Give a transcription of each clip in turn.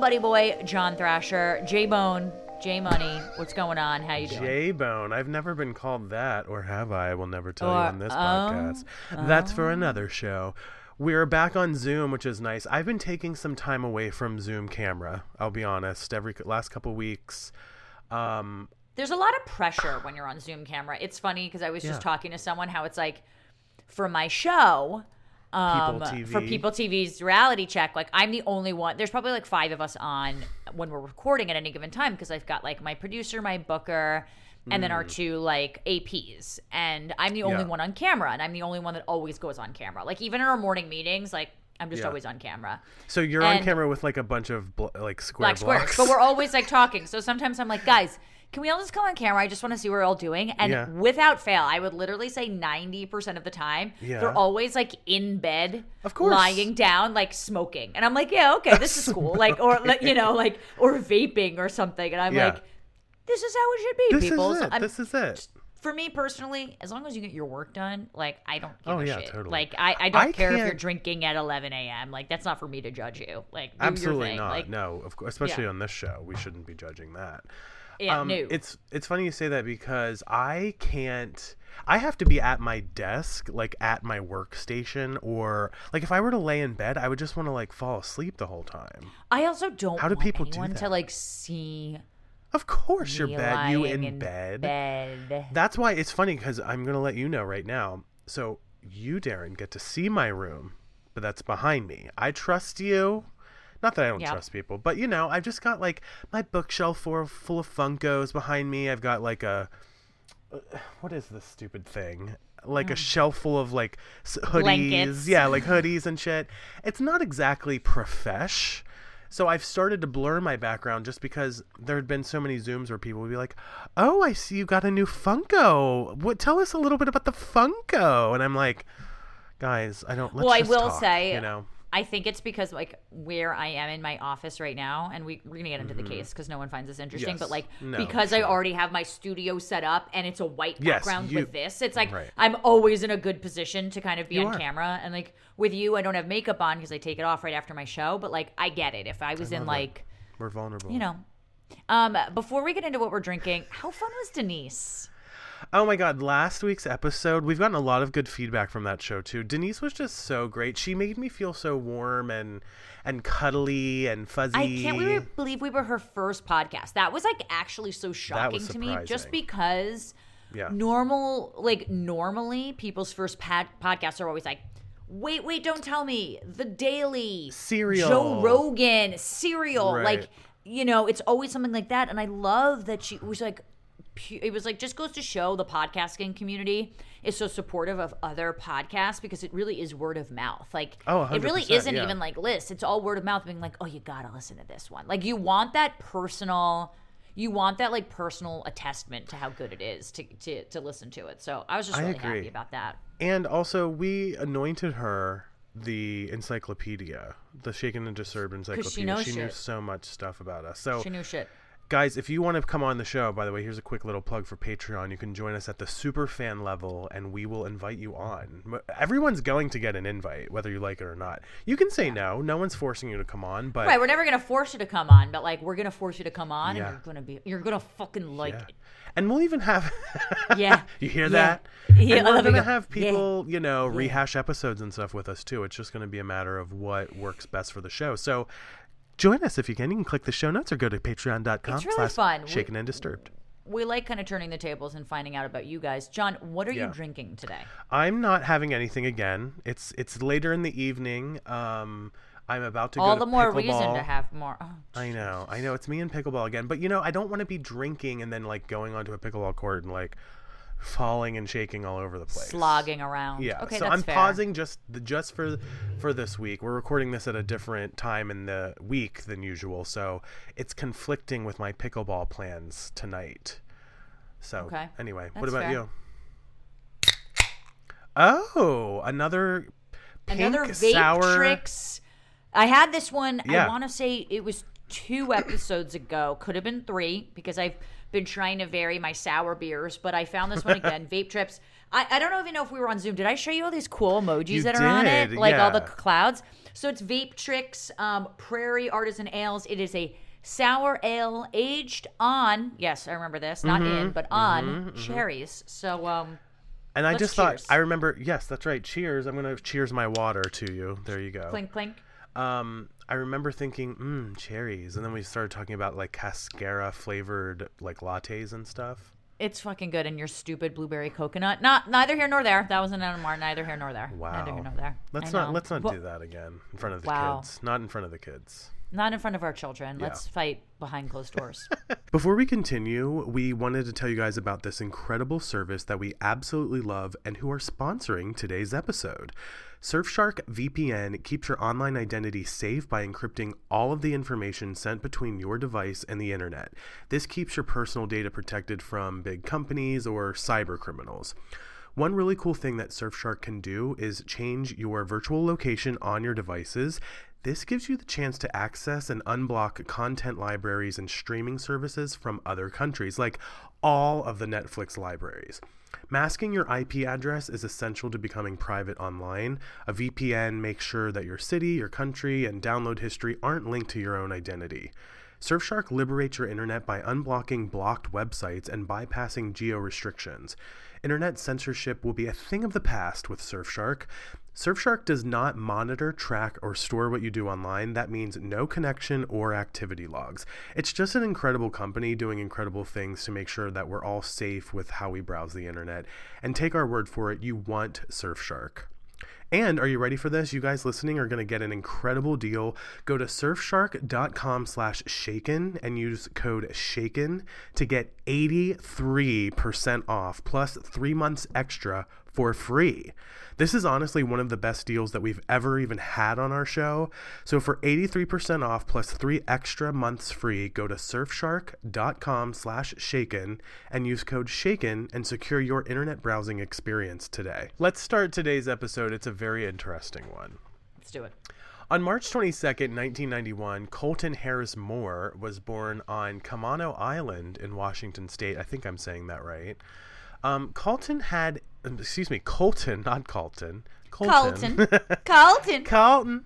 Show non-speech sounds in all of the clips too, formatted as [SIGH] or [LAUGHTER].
buddy boy John Thrasher, J Bone, J Money. What's going on? How you doing? J Bone. I've never been called that, or have I? I will never tell you Or- on this oh, podcast. That's for another show. We're back on Zoom, which is nice. I've been taking some time away from Zoom camera. I'll be honest. Every last couple weeks, um, There's a lot of pressure when you're on Zoom camera. It's funny because I was just talking to someone how it's like for my show. Um, People for People TV's reality check, like I'm the only one. There's probably like five of us on when we're recording at any given time because I've got like my producer, my booker, and then our two like APs, and I'm the only Mm. Yeah. one on camera, and I'm the only one that always goes on camera. Like even in our morning meetings, like I'm just Yeah. always on camera. so you're on camera with like a bunch of bl- like square black squares. blocks. But we're always like [LAUGHS] talking. So sometimes I'm like, guys, can we all just come on camera? I just want to see what we're all doing. And Yeah. without fail, I would literally say 90% of the time, Yeah. they're always like in bed, Of course. lying down, like smoking. And I'm like, yeah, okay, this is [LAUGHS] cool. Like, or, you know, like, or vaping or something. And I'm Yeah. like, this is how it should be, this people. is it. This is it. for me personally, as long as you get your work done, like I don't give Oh, a yeah, shit. totally. Like I, I don't I care if you're drinking at 11 a.m. Like that's not for me to judge you. Like Absolutely not. Like, no, of course, especially on this show, we shouldn't be judging that. Yeah, um, no. It's it's funny you say that because I can't. I have to be at my desk, like at my workstation, or like if I were to lay in bed, I would just want to like fall asleep the whole time. I also don't How do want people do anyone to like see Of course, you're bed. You lying in, bed. bed. That's why it's funny because I'm gonna let you know right now. So you, Darren, get to see my room, but that's behind me. I trust you. Not that I don't Yeah. trust people, but you know, I've just got like my bookshelf full full of Funkos behind me. I've got like a uh, what is this stupid thing? Like a shelf full of like hoodies, Blankets. yeah, like [LAUGHS] hoodies and shit. It's not exactly profesh. So I've started to blur my background just because there had been so many zooms where people would be like, "Oh, I see you got a new Funko. What? Tell us a little bit about the Funko." And I'm like, "Guys, I don't." Well, I will talk," say, you know, I think it's because like where I am in my office right now, and we, we're gonna get into the case because no one finds this interesting. But Mm-hmm. Like No, because I already have my studio set up and it's a white Yes, background you- with this, it's like right. I'm always in a good position to kind of be You on are. camera. And like with you, I don't have makeup on because I take it off right after my show. But like I get it. If I was in love it. like we're vulnerable. you know. Um, before we get into what we're drinking, how fun was Denise? Oh my god, last week's episode, we've gotten a lot of good feedback from that show too. Denise was just so great. She made me feel so warm and and cuddly and fuzzy. I can't we- believe we were her first podcast. That was like actually so shocking to me, just because Yeah. normal, like normally, people's first pad- podcasts are always like, "Wait, wait, don't tell me." The Daily, Serial. Joe Rogan, Serial, Right. like you know, it's always something like that. And I love that she was like. It was like just goes to show the podcasting community is so supportive of other podcasts because it really is word of mouth. Like Oh, it really isn't yeah. even like lists. It's all word of mouth being like, oh, you gotta listen to this one. Like you want that personal, you want that like personal attestment to how good it is to to, to listen to it. So I was just really happy about that. And also, we anointed her the encyclopedia, the Shaken and Disturbed encyclopedia. she knows knew so much stuff about us. So, She knew shit. Guys, if you want to come on the show, by the way, here's a quick little plug for Patreon. You can join us at the super fan level, and we will invite you on. Everyone's going to get an invite, whether you like it or not. You can say no. No one's forcing you to come on, but Right, we're never gonna force you to come on, but like we're gonna force you to come on, Yeah. and you're gonna be, you're gonna fucking like Yeah. it. And we'll even have. [LAUGHS] Yeah. you hear Yeah. that? Yeah, And we're gonna have people, you know, rehash episodes and stuff with us too. It's just gonna be a matter of what works best for the show. So. Join us if you can. You can click the show notes or go to patreon.com It's really slash fun. We- shaken and disturbed. We like kind of turning the tables and finding out about you guys. John, what are Yeah. you drinking today? I'm not having anything again. It's it's later in the evening. Um, I'm about to All go the to more reason to have more. Oh, I know, I know. It's me and pickleball again. But you know, I don't want to be drinking and then like going onto a pickleball court and like falling and shaking all over the place. slogging around. Yeah. Okay, so that's I'm fair. pausing just the, just for for this week. We're recording this at a different time in the week than usual, so it's conflicting with my pickleball plans tonight. So Okay. anyway, what about fair. you? Oh, another pink Another vape sour. tricks. I had this one. Yeah. I want to say it was two episodes ago. Could have been three because I've been trying to vary my sour beers, but I found this one [LAUGHS] again. vape trips. I, I don't even know if we were on Zoom. Did I show you all these cool emojis You that are on it? did, Like all the clouds. So it's Vape Tricks um, Prairie Artisan Ales. It is a sour ale aged on, yes, I remember this, not Mm-hmm. in, but on cherries. So, um, And I just thought. I remember. Yes, that's right. Cheers. I'm gonna cheers my water to you. There you go. clink, clink. Um, I remember thinking, mmm, cherries, and then we started talking about like cascara flavored like lattes and stuff. It's fucking good. And your stupid blueberry coconut. Not neither here nor there. That was an NMR. Neither here nor there. Wow. Neither here nor there. Let's I not know. let's not Well, do that again in front of the Wow. kids. Not in front of the kids. Not in front of our children. Let's fight behind closed doors. [LAUGHS] Before we continue, we wanted to tell you guys about this incredible service that we absolutely love and who are sponsoring today's episode. Surfshark VPN keeps your online identity safe by encrypting all of the information sent between your device and the internet. This keeps your personal data protected from big companies or cyber criminals. One really cool thing that Surfshark can do is change your virtual location on your devices. This gives you the chance to access and unblock content libraries and streaming services from other countries, like all of the Netflix libraries. Masking your IP address is essential to becoming private online. A VPN makes sure that your city, your country, and download history aren't linked to your own identity. Surfshark liberates your internet by unblocking blocked websites and bypassing geo restrictions. Internet censorship will be a thing of the past with Surfshark. Surfshark does not monitor, track, or store what you do online. That means no connection or activity logs. It's just an incredible company doing incredible things to make sure that we're all safe with how we browse the internet. And take our word for it, you want Surfshark. And are you ready for this? You guys listening are going to get an incredible deal. Go to surfshark.com slash shaken and use code shaken to get 83% off plus three months extra for free. This is honestly one of the best deals that we've ever even had on our show. So for 83% off plus three extra months free, go to surfshark.com slash shaken and use code shaken and secure your internet browsing experience today. Let's start today's episode. It's a very interesting one. Let's do it. On March 22nd, 1991, Colton Harris Moore was born on Camano Island in Washington State. I think I'm saying that right. Um, Colton had, excuse me, Colton, not Colton. Colton. Colton. [LAUGHS] Carlton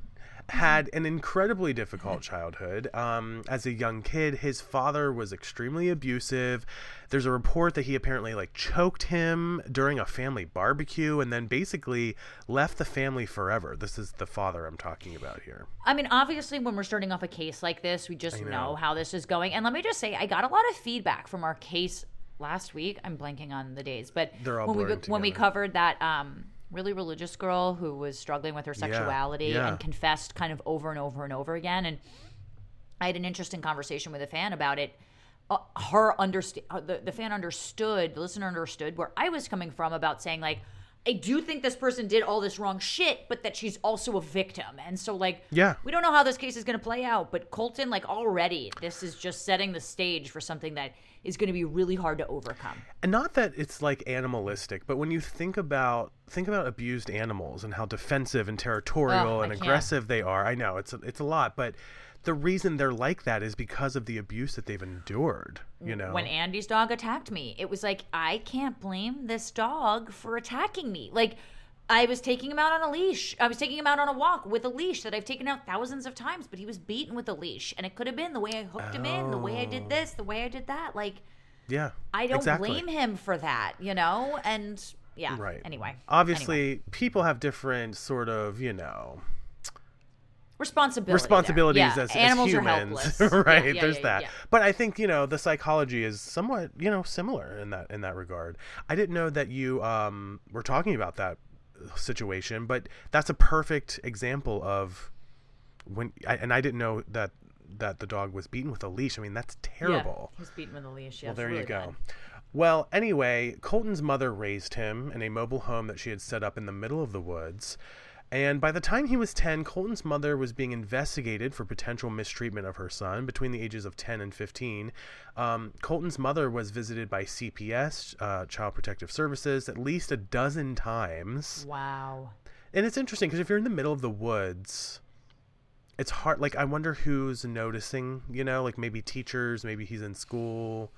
had an incredibly difficult childhood. Um, as a young kid, his father was extremely abusive. There's a report that he apparently like choked him during a family barbecue and then basically left the family forever. This is the father I'm talking about here. I mean, obviously, when we're starting off a case like this, we just know. know. how this is going. And let me just say, I got a lot of feedback from our case last week. I'm blanking on the days, but They're all when we when we covered that um, really religious girl who was struggling with her sexuality yeah. and confessed kind of over and over and over again, and I had an interesting conversation with a fan about it. Uh, her understand the, the fan understood, the listener understood where I was coming from about saying like, I do think this person did all this wrong shit, but that she's also a victim, and so like, Yeah. we don't know how this case is going to play out. But Colton, like already, this is just setting the stage for something that is going to be really hard to overcome. And not that it's like animalistic, but when you think about think about abused animals and how defensive and territorial I and aggressive they are. I know it's a, it's a lot, but the reason they're like that is because of the abuse that they've endured. You know, When Andy's dog attacked me, it was like I can't blame this dog for attacking me. Like I was taking him out on a leash. I was taking him out on a walk with a leash that I've taken out thousands of times, but he was beaten with a leash, and it could have been the way I hooked him in, the way I did oh. this, the way I did that. Like yeah, I don't exactly. blame him for that, you know? And yeah. Right. Anyway. Obviously, Anyway. people have different sort of you know responsibility. responsibilities Yeah, as, as animals humans, are helpless. [LAUGHS] right? Yeah, yeah, There's that. But I think you know the psychology is somewhat you know similar in that in that regard. I didn't know that you um were talking about that situation, but that's a perfect example of when I, and I didn't know that that the dog was beaten with a leash. I mean, that's terrible. Yeah, he's beaten with a leash. Yeah, Well, there you go. bad. Well, anyway, Colton's mother raised him in a mobile home that she had set up in the middle of the woods. And by the time he was 10, Colton's mother was being investigated for potential mistreatment of her son between the ages of 10 and 15. Um, Colton's mother was visited by CPS, uh, Child Protective Services, at least a dozen times. Wow. And it's interesting because if you're in the middle of the woods, it's hard. Like I wonder who's noticing. You know, like maybe teachers. Maybe he's in school.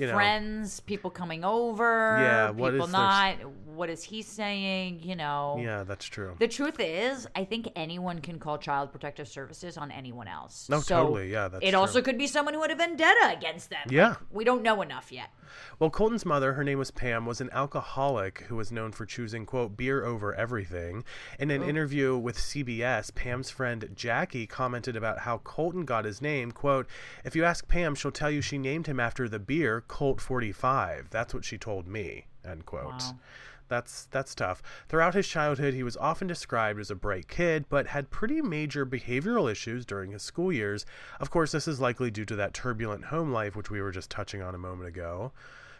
You know, Friends, people coming over, Yeah, what people is their- not. What is he saying? You know. Yeah, that's true. The truth is, I think anyone can call Child Protective Services on anyone else. No, So totally. Yeah, that's it true. also could be someone who had a vendetta against them. Yeah. Like, we don't know enough yet. Well, Colton's mother, her name was Pam, was an alcoholic who was known for choosing, quote, beer over everything. In an oh. interview with CBS, Pam's friend Jackie commented about how Colton got his name. Quote, if you ask Pam, she'll tell you she named him after the beer Colt 45. That's what she told me, end quote. Wow. That's that's tough. Throughout his childhood, he was often described as a bright kid, but had pretty major behavioral issues during his school years. Of course, this is likely due to that turbulent home life, which we were just touching on a moment ago.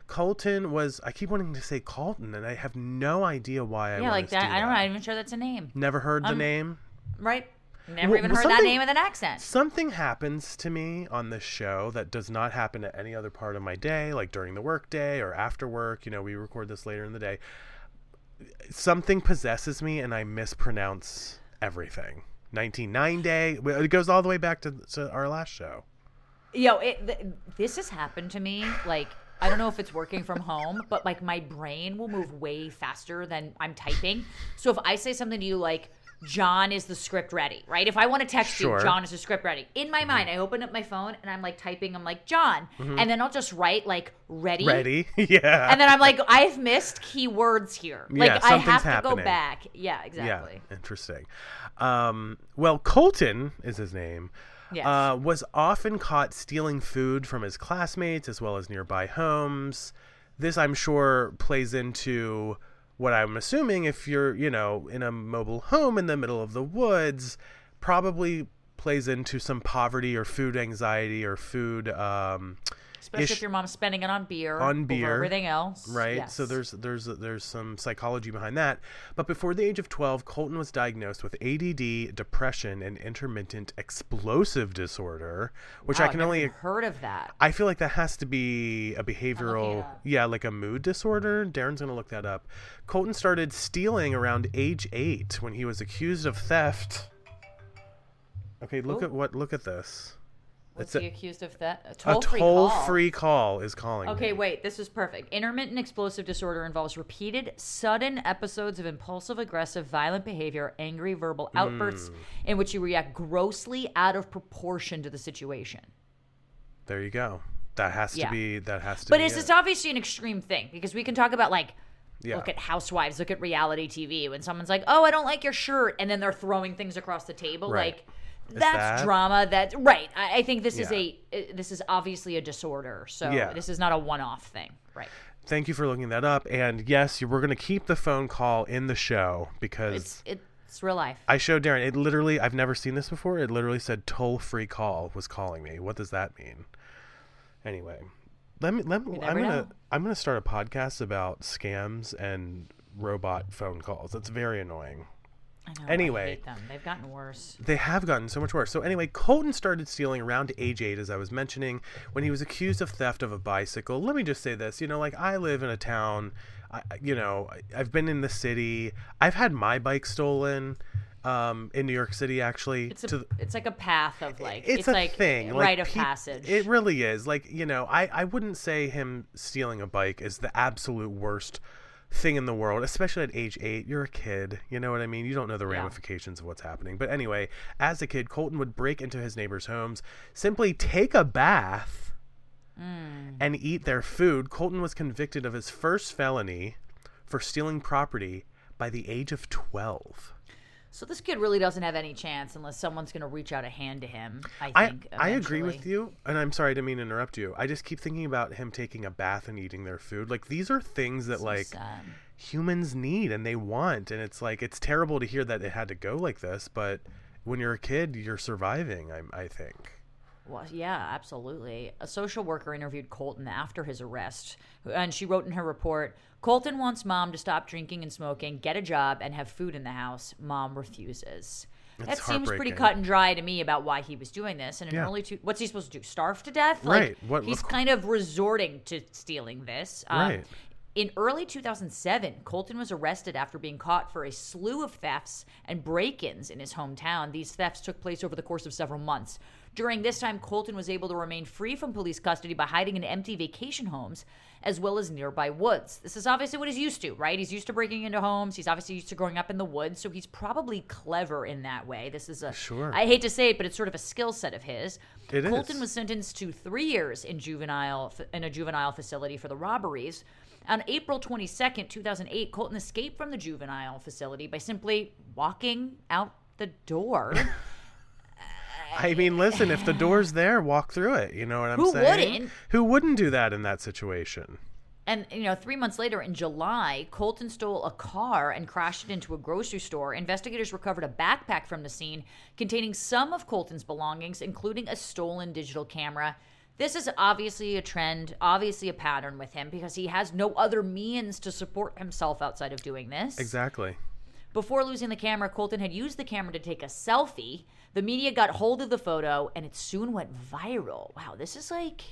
Colton was I keep wanting to say Colton, and I have no idea why I yeah, like that. I don't. I'm not even sure that's a name. Never heard the um, name. Right? Never Well, even heard that name with an accent. Something happens to me on this show that does not happen at any other part of my day, like during the work day or after work. You know, we record this later in the day. Something possesses me and I mispronounce everything. 199 day. It goes all the way back to, to our last show. Yo, it, th- this has happened to me. Like, I don't know if it's working from home, but like my brain will move way faster than I'm typing. So if I say something to you like, John is the script ready, right? If I want to text Sure. you, John is the script ready. In my mind, I open up my phone and I'm like typing, I'm like, John. And then I'll just write like, ready. Ready? [LAUGHS] yeah. And then I'm like, I've missed keywords here. Yeah, Like, I something's have to happening. go back. Yeah, exactly. Yeah, interesting. Um, well, Colton is his name. Yes. Uh, was often caught stealing food from his classmates as well as nearby homes. This, I'm sure, plays into what I'm assuming if you're, you know, in a mobile home in the middle of the woods, probably plays into some poverty or food anxiety or food. Um, Especially ish- if your mom's spending it on beer. On beer, everything else. right so there's there's there's some psychology behind that but before the age of 12 colton was diagnosed with add depression and intermittent explosive disorder which Wow, i I've can never only heard of that. i feel like that has to be a behavioral yeah like a mood disorder darren's gonna look that up colton started stealing around age 8 when he was accused of theft okay look Ooh. at what look at this Was he a, accused of that? A a toll-free toll call. free call is calling Okay, me. wait. This is perfect. Intermittent explosive disorder involves repeated, sudden episodes of impulsive, aggressive, violent behavior, angry verbal outbursts Hmm. in which you react grossly out of proportion to the situation. There you go. That has to be. That has to. But be it's, it. it's obviously an extreme thing because we can talk about like. Yeah. Look at housewives. Look at reality TV. When someone's like, "Oh, I don't like your shirt," and then they're throwing things across the table, Right. like that's that- drama. That's right. I, I think this is a uh, this is obviously a disorder. So Yeah. this is not a one-off thing, right? Thank you for looking that up. And yes, we're going to keep the phone call in the show because It's it's real life. I showed Darren. It literally. I've never seen this before. It literally said toll free call was calling me. What does that mean? Anyway, let me. Let me. I'm gonna. know. I'm gonna start a podcast about scams and robot phone calls. It's very annoying. I know, I Anyway. hate them. They've gotten worse. They have gotten so much worse. So anyway, Colton started stealing around age eight, as I was mentioning, when he was accused of theft of a bicycle. Let me just say this: you know, like I live in a town, I, I- you know, I- I've been in the city. I've had my bike stolen um, in New York City, actually. It's a, to it's like a path of like it's, it's, a like thing, a like rite of peop- passage. It really is. Like you know, I I wouldn't say him stealing a bike is the absolute worst thing in the world, especially at age eight. You're a kid, you know what I mean. You don't know the Yeah. ramifications of what's happening. But anyway, as a kid, Colton would break into his neighbors' homes, simply take a bath. Mm. And eat their food. Colton was convicted of his first felony for stealing property by the age of 12. So this kid really doesn't have any chance unless someone's going to reach out a hand to him. I I, think. I agree with you, and I'm sorry to mean to interrupt you. I just keep thinking about him taking a bath and eating their food. Like these are things that So like sad. humans need and they want, and it's like it's terrible to hear that it had to go like this. But when you're a kid, you're surviving. I, I think. Well, yeah, absolutely. A social worker interviewed Colton after his arrest, and she wrote in her report Colton wants mom to stop drinking and smoking, get a job, and have food in the house. Mom refuses. that seems pretty cut and dry to me about why he was doing this. And in Yeah. early two, what's he supposed to do? Starve to death? Right. What- he's kind of resorting to stealing this. Um, Right. In early 2007, Colton was arrested after being caught for a slew of thefts and break ins in his hometown. These thefts took place over the course of several months. During this time, Colton was able to remain free from police custody by hiding in empty vacation homes as well as nearby woods. This is obviously what he's used to, right? He's used to breaking into homes. He's obviously used to growing up in the woods, so he's probably clever in that way. This is a Sure. I hate to say it, but it's sort of a skill set of his. It is. Colton was sentenced to three years in juvenile in a juvenile facility for the robberies. On April 22nd, 2008, Colton escaped from the juvenile facility by simply walking out the door. [LAUGHS] I mean, listen, if the door's there, walk through it. You know what I'm Who saying? wouldn't? Who wouldn't do that in that situation? And you know, three months later, in July, Colton stole a car and crashed it into a grocery store. Investigators recovered a backpack from the scene containing some of Colton's belongings, including a stolen digital camera. This is obviously a trend, obviously a pattern with him because he has no other means to support himself outside of doing this. Exactly. Before losing the camera, Colton had used the camera to take a selfie. The media got hold of the photo and it soon went viral. Wow, this is like.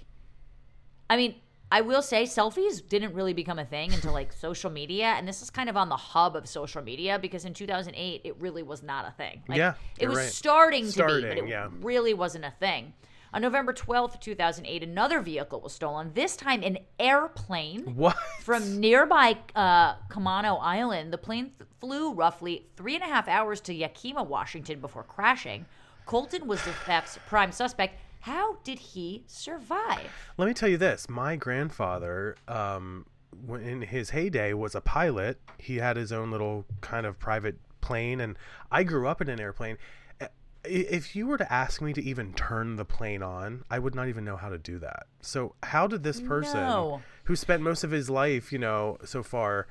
I mean, I will say selfies didn't really become a thing until like [LAUGHS] social media. And this is kind of on the hub of social media because in 2008, it really was not a thing. Like, Yeah, It was right. starting, to be, but it yeah. really wasn't a thing. On November 12th, 2008, another vehicle was stolen, this time an airplane What? from nearby uh, Camano Island, the plane th- flew roughly three and a half hours to Yakima, Washington before crashing. Colton was the theft's prime suspect. How did he survive? Let me tell you this: my grandfather, um, in his heyday, was a pilot. He had his own little kind of private plane, and I grew up in an airplane. If you were to ask me to even turn the plane on, I would not even know how to do that. So, how did this person, No. who spent most of his life, you know, so far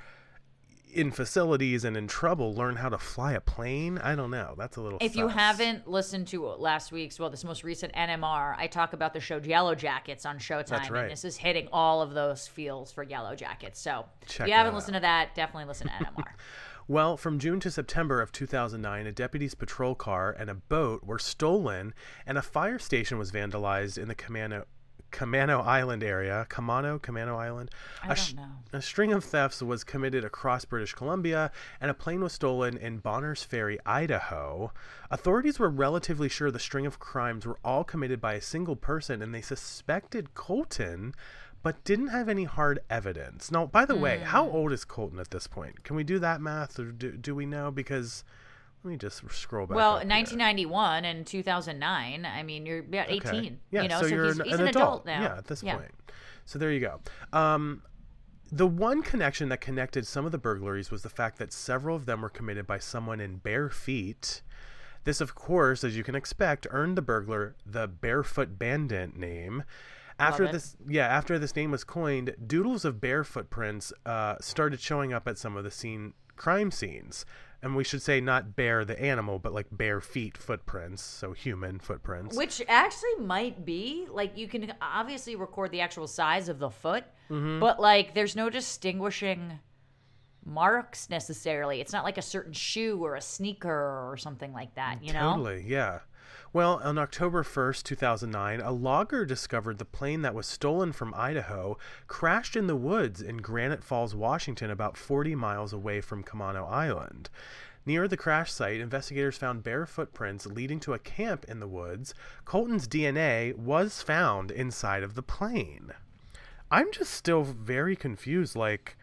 in facilities and in trouble, learn how to fly a plane? I don't know. That's a little. If you haven't listened to last week's, well, this most recent NMR, I talk about the show Yellowjackets on Showtime. That's right. And this is hitting all of those feels for Yellowjackets. So Check if you haven't listened to that, definitely listen to NMR. [LAUGHS] Well, from June to September of 2009, a deputy's patrol car and a boat were stolen, and a fire station was vandalized in the Camano, Camano Island area. Camano, Camano Island. I a, don't know. a string of thefts was committed across British Columbia, and a plane was stolen in Bonners Ferry, Idaho. Authorities were relatively sure the string of crimes were all committed by a single person, and they suspected Colton. But didn't have any hard evidence. Now, by the way, Hmm. how old is Colton at this point? Can we do that math, or do, do we know? Because let me just scroll back. well, up here. 1991 and 2009, I mean, you're about 18. Okay. Yeah, you know, so, so, you're he's, an, he's an an, adult. now. Yeah, at this Yeah. point. So there you go. Um, the one connection that connected some of the burglaries was the fact that several of them were committed by someone in bare feet. This, of course, as you can expect, earned the burglar the Barefoot Bandit name. After this, yeah, after this name was coined, doodles of bear footprints uh, started showing up at some of the scene crime scenes, and we should say not bear the animal, but like bare feet footprints, so human footprints. Which actually might be like you can obviously record the actual size of the foot, Mm-hmm. but like there's no distinguishing marks necessarily. It's not like a certain shoe or a sneaker or something like that, you know? Totally, yeah. Well, on October 1st, 2009, a logger discovered the plane that was stolen from Idaho crashed in the woods in Granite Falls, Washington, about 40 miles away from Camano Island. Near the crash site, investigators found bare footprints leading to a camp in the woods. Colton's DNA was found inside of the plane. I'm just still very confused. Like,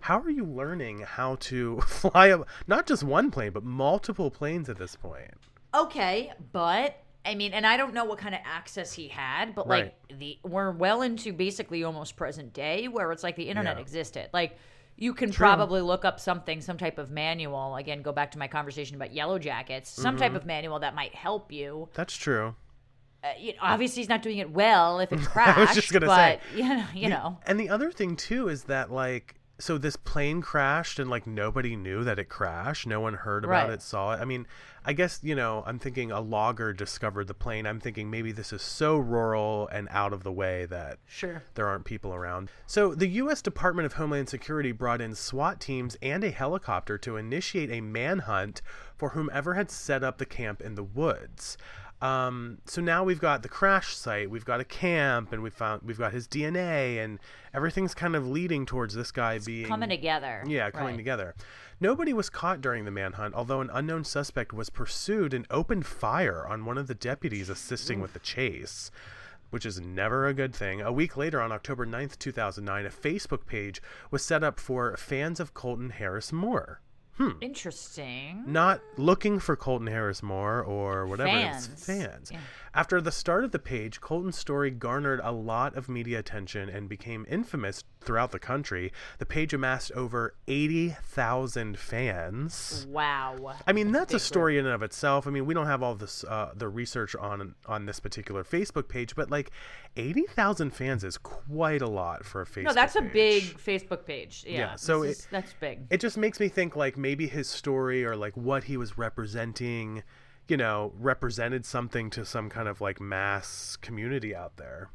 how are you learning how to [LAUGHS] fly a, not just one plane, but multiple planes at this point? Okay, but I mean, and I don't know what kind of access he had, but like the we're well into basically almost present day where it's like the internet Yeah. existed. Like you can True. probably look up something, some type of manual. Again, go back to my conversation about yellow jackets. Some type Mm-hmm. of manual that might help you. That's true. Uh, you know, obviously, he's not doing it well if it crashed. [LAUGHS] I was just gonna but, say. [LAUGHS] you know, you know. And the other thing too is that like so this plane crashed and like nobody knew that it crashed. No one heard about Right. it, saw it. I mean, I guess, you know, I'm thinking a logger discovered the plane. I'm thinking maybe this is so rural and out of the way that Sure. there aren't people around. So, the U.S. Department of Homeland Security brought in SWAT teams and a helicopter to initiate a manhunt for whomever had set up the camp in the woods. Um, so now we've got the crash site, we've got a camp, and we found we've got his DNA, and everything's kind of leading towards this guy being Coming together. yeah, coming Right. together. Nobody was caught during the manhunt, although an unknown suspect was pursued and opened fire on one of the deputies assisting with the chase, which is never a good thing. A week later, on October 9th, 2009, a Facebook page was set up for fans of Colton Harris Moore. Hmm. Interesting. Not looking for Colton Harris Moore or whatever Fans. fans. Yeah. After the start of the page, Colton's story garnered a lot of media attention and became infamous throughout the country. The page amassed over 80,000 fans. Wow. I mean, that's a story in and of itself. I mean, we don't have all this uh, the research on on this particular Facebook page, but like 80,000 fans is quite a lot for a Facebook No, that's a big Facebook page. Yeah. Yeah, so it- is- that's big. it just makes me think like maybe his story or like what he was representing you know represented something to some kind of like mass community out there.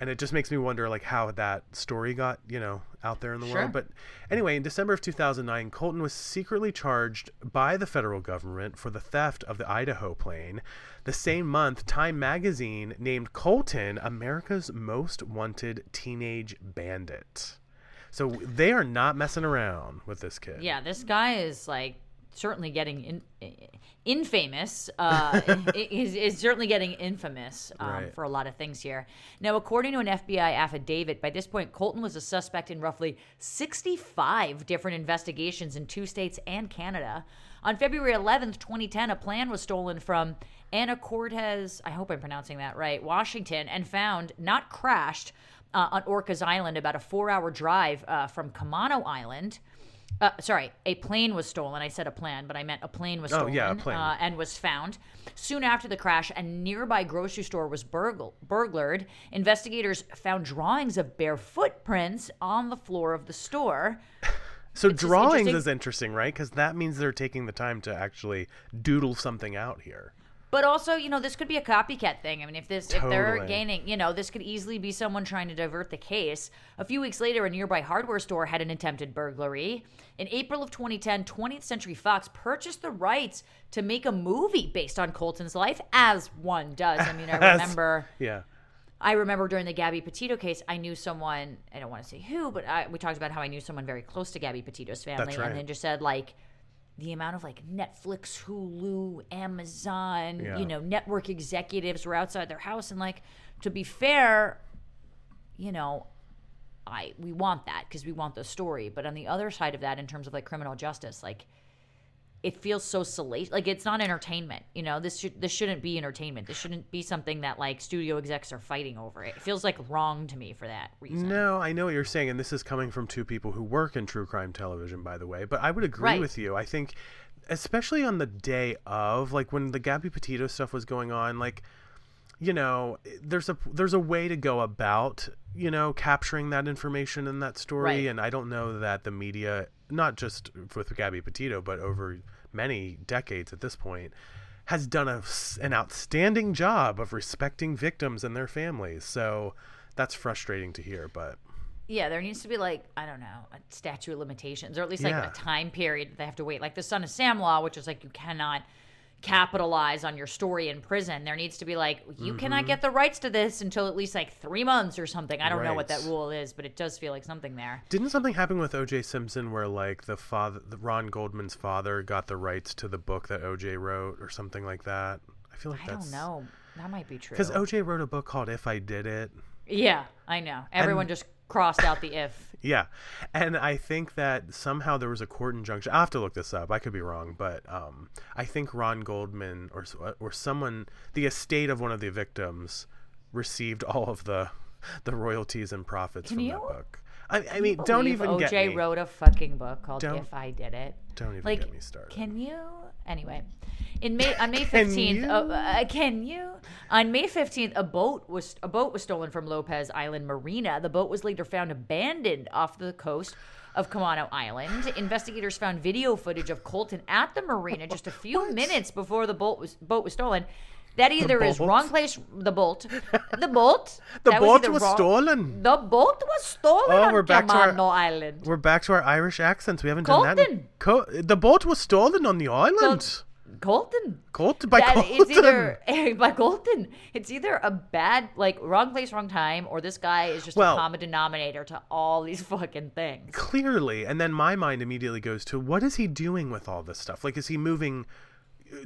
And it just makes me wonder like how that story got you know out there in the Sure. world but anyway in december of 2009 colton was secretly charged by the federal government for the theft of the idaho plane. The same month time magazine named colton america's most wanted teenage bandit. So they are not messing around with this kid. Yeah, this guy is like certainly getting in, infamous. Uh, [LAUGHS] is, is certainly getting infamous um, Right. for a lot of things here. Now, according to an FBI affidavit, by this point, Colton was a suspect in roughly 65 different investigations in two states and Canada. On February 11th, 2010, a plan was stolen from Anacortes, I hope I'm pronouncing that right, Washington, and found, not crashed, uh, on Orcas Island, about a four hour drive uh, from Camano Island. Uh, sorry, a plane was stolen. I said a plan, but I meant a plane was Oh, stolen yeah, a plane. Uh, and was found. Soon after the crash, a nearby grocery store was burgl- burglared. Investigators found drawings of bare footprints on the floor of the store. [LAUGHS] So just drawings interesting- is interesting, right? Because that means they're taking the time to actually doodle something out here. But also, you know, this could be a copycat thing. I mean, if this if they're gaining, you know, this could easily be someone trying to divert the case. A few weeks later, a nearby hardware store had an attempted burglary. In April of 2010, 20th Century Fox purchased the rights to make a movie based on Colton's life, as one does. I mean, I [LAUGHS] remember. Yeah. I remember during the Gabby Petito case, I knew someone. I don't want to say who, but I, we talked about how I knew someone very close to Gabby Petito's family, right. and then just said like the amount of like Netflix, Hulu, Amazon, Yeah. you know, network executives were outside their house, and like to be fair, you know. I we want that because we want the story, but on the other side of that, in terms of like criminal justice, like it feels so salacious. Like it's not entertainment. You know, this should this shouldn't be entertainment. This shouldn't be something that like studio execs are fighting over. It feels like wrong to me for that reason. No, I know what you're saying, and this is coming from two people who work in true crime television, by the way. But I would agree Right. with you. I think, especially on the day of, like when the Gabby Petito stuff was going on, like, you know, there's a there's a way to go about, you know, capturing that information in that story, Right. and I don't know that the media, not just with Gabby Petito, but over many decades at this point. Has done a, an outstanding job of respecting victims and their families. So that's frustrating to hear, but Yeah, there needs to be like I don't know a statute of limitations, or at least like Yeah. a time period that they have to wait. Like the Son of Sam law, which is like you cannot capitalize on your story in prison. There needs to be like you Mm-hmm. cannot get the rights to this until at least like three months or something. I don't know what that rule is, but it does feel like something there. Didn't something happen with O.J. Simpson where like the father, the Ron Goldman's father, got the rights to the book that O.J. wrote or something like that? I feel like I that's don't know. That might be true. because O.J. wrote a book called "If I Did It." Yeah, I know. Everyone just crossed out the if. [LAUGHS] Yeah, and I think that somehow there was a court injunction. I have to look this up. I could be wrong, but um, I think Ron Goldman or or someone, the estate of one of the victims, received all of the the royalties and profits Can from you- that book. I, I mean, don't even get OJ me. wrote a fucking book called Don't- If I Did It. Don't even like, get me started. Can you? Anyway, in May on May [LAUGHS] fifteenth, you? uh, uh, can you? On May fifteenth, a boat was a boat was stolen from Lopez Island Marina. The boat was later found abandoned off the coast of Camano Island. [GASPS] Investigators found video footage of Colton at the marina just a few minutes before the boat was boat was stolen. That either is bolt? wrong place. The bolt, the bolt. [LAUGHS] The that boat either was wrong- stolen. The boat was stolen Oh, on we're back to our- Island. We're back to our Irish accents. We haven't done that. Co- the boat was stolen on the island. Colton. Colton by That- Colton. It's either [LAUGHS] eh, by Colton. It's either a bad like wrong place, wrong time, or this guy is just Well- a common denominator to all these [LAUGHS] fucking things. Clearly, and then my mind immediately goes to what is he doing with all this stuff? Like, is he moving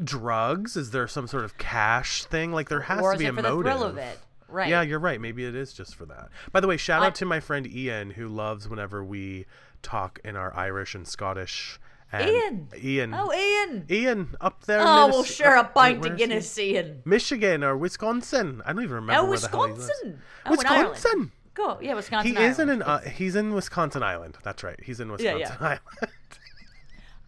drugs? Is there some sort of cash thing? Like, there has or to be it a for motive. the thrill of it? Right. Yeah, you're right. Maybe it is just for that. By the way, shout I- out to my friend Ian who loves whenever we talk in our Irish and Scottish. And Ian. Ian. Oh, Ian. Ian up there. Oh, well, sure, a pint of? Guinness, Ian. Michigan or Wisconsin. I don't even remember Oh, where the hell he lives. Wisconsin. Oh. Wisconsin. Go. Yeah, Wisconsin. He is in an. Uh, he's in Wisconsin Island. That's right. He's in Yeah, Wisconsin yeah. [LAUGHS] Island.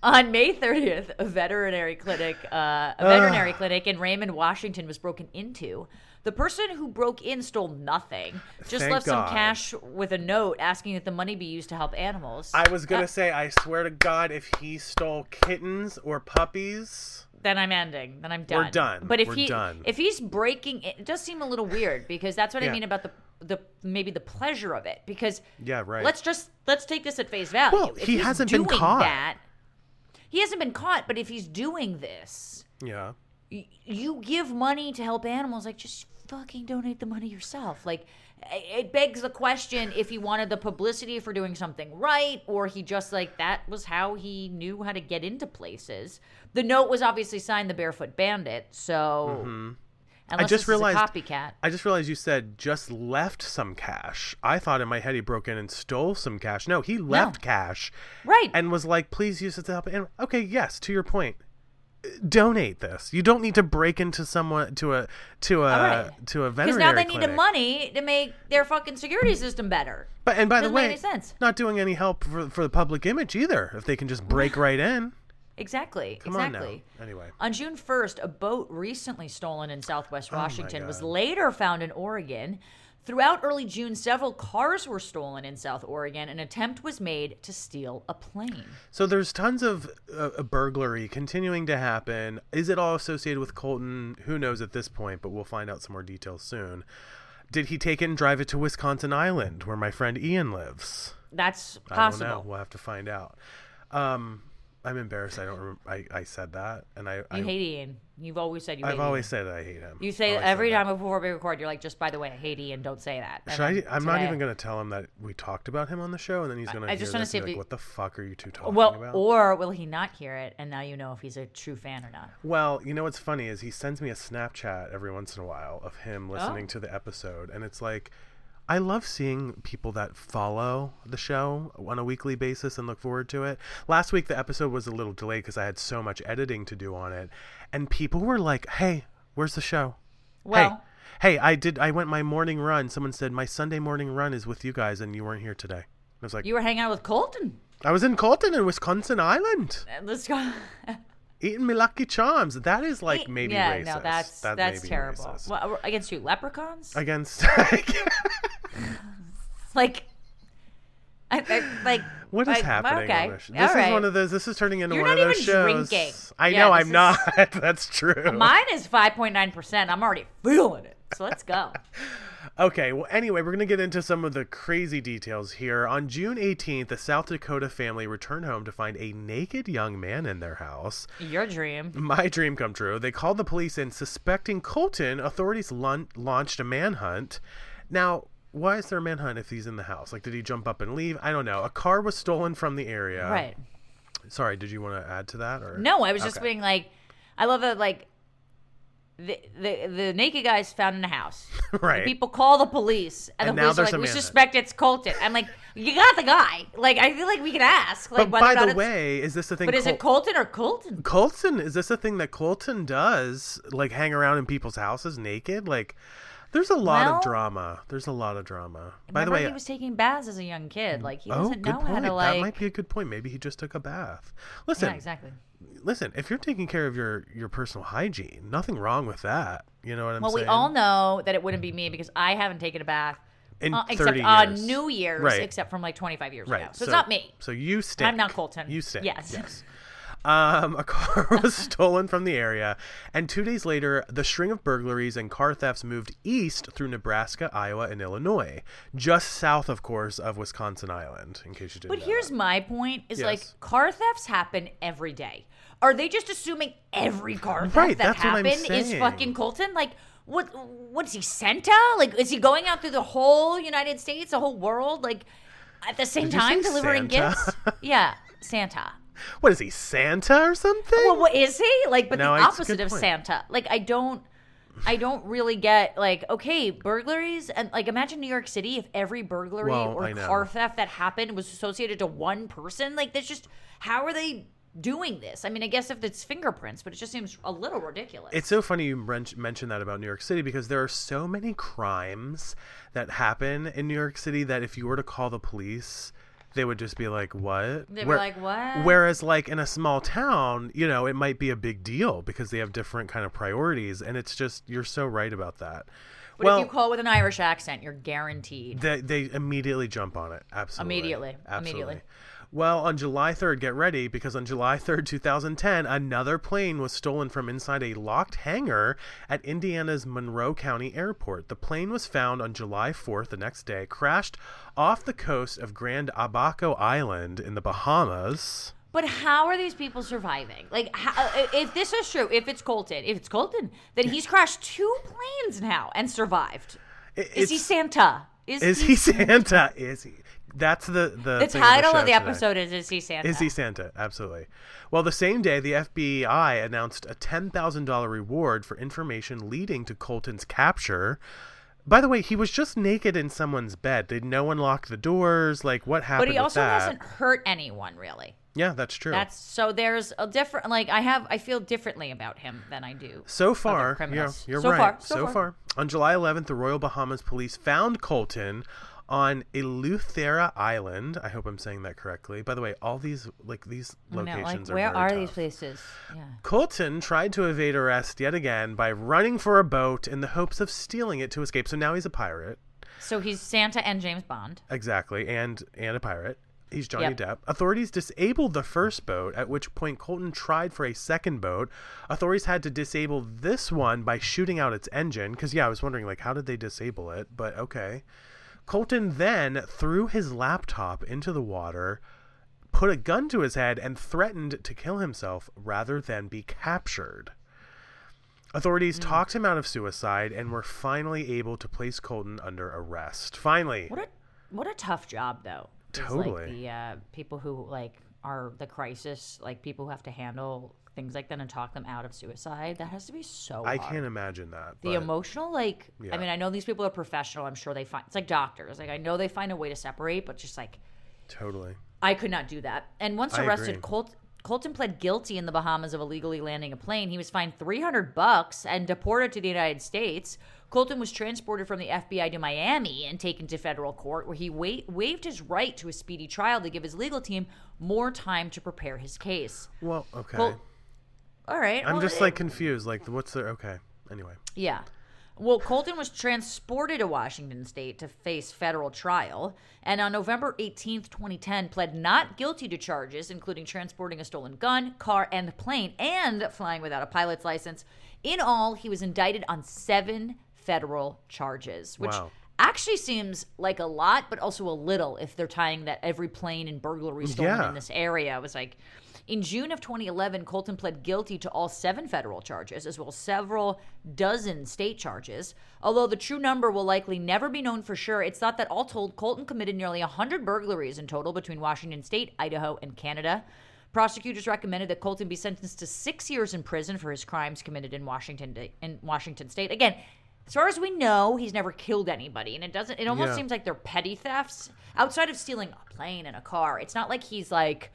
On May 30th, a veterinary clinic, uh, a veterinary clinic in Raymond, Washington, was broken into. The person who broke in stole nothing. Just Thank left God. some cash with a note asking that the money be used to help animals. I was gonna Uh, say, I swear to God, if he stole kittens or puppies, then I'm ending. Then I'm done. We're done. But if We're he done. if he's breaking it, it does seem a little weird because that's what I Yeah. mean about the the maybe the pleasure of it because Yeah, right. Let's just let's take this at face value. Well, If he he's hasn't been doing caught. That, he hasn't been caught, but if he's doing this, yeah, y- you give money to help animals like just fucking donate the money yourself. Like it begs the question if he wanted the publicity for doing something right or he just like that was how he knew how to get into places. The note was obviously signed the barefoot bandit so mm-hmm. Unless. I just realized copycat I just realized you said just left some cash. I thought in my head he broke in and stole some cash. No, he left cash right and was like, "Please use it to help." And okay, yes, to your point, donate this. You don't need to break into someone to a to a Alright. to a because now they need the money to make their fucking security system better But and by the Doesn't make way, not doing any help for for the public image either. If they can just break right in, exactly come exactly on now. Anyway, On June 1st, a boat recently stolen in southwest Oh Washington was later found in Oregon. Throughout early June, several cars were stolen in South Oregon. An attempt was made to steal a plane. so there's tons of uh, burglary continuing to happen. Is it all associated with Colton? Who knows at this point, but we'll find out some more details soon. Did he take it and drive it to Wisconsin Island, where my friend Ian lives? That's I don't know. possible. We'll have to find out. Um, I'm embarrassed. I don't. Rem- I I said that, and I. I hate Ian. You've always said you hate I've Ian. always said I hate him. You say every that. time before we record, you're like, just by the way, I hate Ian. Don't say that. And Should I? I'm not even going to tell him that we talked about him on the show, and then he's going to. I just want wanna see if like, "What the fuck are you two talking Well, about?" or will he not hear it, and now you know if he's a true fan or not? well, you know what's funny is he sends me a Snapchat every once in a while of him listening Oh. to the episode, and it's like. I love seeing people that follow the show on a weekly basis and look forward to it. Last week, the episode was a little delayed because I had so much editing to do on it. And people were like, hey, where's the show? Well, hey, hey, I did. I went my morning run. Someone said my Sunday morning run is with you guys, and you weren't here today. I was like, you were hanging out with Colton. I was in Colton in Wisconsin Island, Let's go. [LAUGHS] eating me Lucky Charms. That is like eh, maybe yeah, racist. no, that's That that's terrible. racist. Well, against you, leprechauns? Against [LAUGHS] like, I, I, like what is like, happening? Okay, this? This is right. one of those. This is turning into You're one of those shows. drinking. I Yeah, know I'm is- not. [LAUGHS] that's true. Mine is five point nine percent. I'm already feeling it. So let's go. [LAUGHS] Okay, well, anyway, we're going to get into some of the crazy details here. On June 18th, the South Dakota family returned home to find a naked young man in their house. Your dream. My dream come true. They called the police and suspecting Colton. Authorities lun- launched a manhunt. Now, why is there a manhunt if he's in the house? Like, did he jump up and leave? I don't know. A car was stolen from the area. Right. Sorry, did you want to add to that? Or No, I was just Okay. being like, I love that. Like, the the the naked guy's found in a house. [LAUGHS] right. People call the police, and, And the police are like, "We manhunt." suspect it's Colton." I'm like, "You got the guy." Like, I feel like we can ask. Like, but by the way, is this the thing? but is it Colton or Colton? Colton? Is this a thing that Colton does? Like, hang around in people's houses naked? Like, there's a lot Well- of drama. There's a lot of drama. By the way, he was taking baths as a young kid. Like, he oh, doesn't good know point. how to like. that might be a good point. Maybe he just took a bath. Listen, yeah, exactly. Listen, if you're taking care of your your personal hygiene, nothing wrong with that. You know what I'm Well, saying? Well, we all know that it wouldn't be me because I haven't taken a bath In uh, 30 except on years. New Year's, Right. except from like 25 years right. ago. So, it's not me. So you stink. I'm not Colton. You stink. Yes. Yes. Um, a [LAUGHS] car was stolen from the area, and two days later, the string of burglaries and car thefts moved east through Nebraska, Iowa, and Illinois, just south, of course, of Wisconsin Island. In case you didn't. But here's that. my point: is like car thefts happen every day. Are they just assuming every car theft Right, that that's what I'm happened is fucking Colton? Like, what? What is he Santa? Like, is he going out through the whole United States, the whole world, like at the same Did time delivering Santa? gifts? [LAUGHS] Yeah, Santa. What is he, Santa or something? Well, what is he? Like, but No, the opposite of point. Santa. Like, I don't. I don't really get like okay burglaries and like imagine New York City if every burglary Well, or car theft that happened was associated to one person like that's just how are they doing this I mean I guess if it's fingerprints but it just seems a little ridiculous It's so funny you men- mention that about New York City because there are so many crimes that happen in New York City that if you were to call the police, they would just be like, "What?" They'd be like, "What?" Whereas, like in a small town, you know, it might be a big deal because they have different kind of priorities, and it's just you're so right about that. but well, if you call with an Irish accent you're guaranteed they they immediately jump on it. Absolutely. Immediately. Absolutely. Immediately. Well, on July 3rd, get ready because on July 3rd, 2010, another plane was stolen from inside a locked hangar at Indiana's Monroe County Airport. The plane was found on July 4th, the next day, crashed off the coast of Grand Abaco Island in the Bahamas. But how are these people surviving? Like, how, uh, uh, if this is true, if it's Colton, if it's Colton, then he's crashed two planes now and survived. I- Is he Santa? Is, Is he Santa? Is he? That's the the, The title of the today. episode is "Is he Santa?" Is he Santa? Absolutely. Well, the same day, the FBI announced a $10,000 reward for information leading to Colton's capture. By the way, he was just naked in someone's bed. Did no one lock the doors? Like, what happened But he also that? hasn't hurt anyone really. Yeah, that's true. That's so there's a different like I have I feel differently about him than I do. So far, yeah, criminals. you're So right. far, so so far. far. On July 11th, the Royal Bahamas police found Colton on Eleuthera Island. I hope I'm saying that correctly. By the way, all these like these locations know, like locations where are are very these places? Yeah. Colton tried to evade arrest yet again by running for a boat in the hopes of stealing it to escape. So now he's a pirate. So he's Santa and James Bond. Exactly, and and a pirate. He's Johnny Yep. Depp. Authorities disabled the first boat, at which point Colton tried for a second boat. Authorities had to disable this one by shooting out its engine. Because yeah, I was wondering like how did they disable it? But okay. Colton then threw his laptop into the water, put a gun to his head, and threatened to kill himself rather than be captured. Authorities talked him out of suicide and were finally able to place Colton under arrest. Finally. What a what a tough job though. Totally. Like the uh, people who like are the crisis, like people who have to handle things like that and talk them out of suicide. That has to be so. I hard. can't imagine that. the but- emotional like Yeah. i mean i know these people are professional i'm sure they find it's like doctors like i know they find a way to separate but just like Totally. i could not do that and once arrested. Colt, colton pled guilty in the bahamas of illegally landing a plane he was fined 300 bucks and deported to the united states colton was transported from the fbi to miami and taken to federal court where he wa- waived his right to a speedy trial to give his legal team more time to prepare his case Well, okay. Well, all right I'm well, just it- like confused. Like, what's the okay? Anyway, Yeah. Well, Colton was transported to Washington state to face federal trial, and on November 18th, 2010, pled not guilty to charges including transporting a stolen gun, car, and plane, and flying without a pilot's license. In all, he was indicted on seven federal charges, which Wow. actually seems like a lot, but also a little if they're tying that every plane and burglary stolen Yeah. in this area was like. In June of 2011, Colton pled guilty to all seven federal charges, as well as several dozen state charges. Although the true number will likely never be known for sure, it's thought that all told, Colton committed nearly 100 burglaries in total between Washington state, Idaho, and Canada. Prosecutors recommended that Colton be sentenced to six years in prison for his crimes committed in Washington in Washington state. Again, as far as we know, he's never killed anybody, and it doesn't. It almost Yeah. seems like they're petty thefts. Outside of stealing a plane and a car, it's not like he's like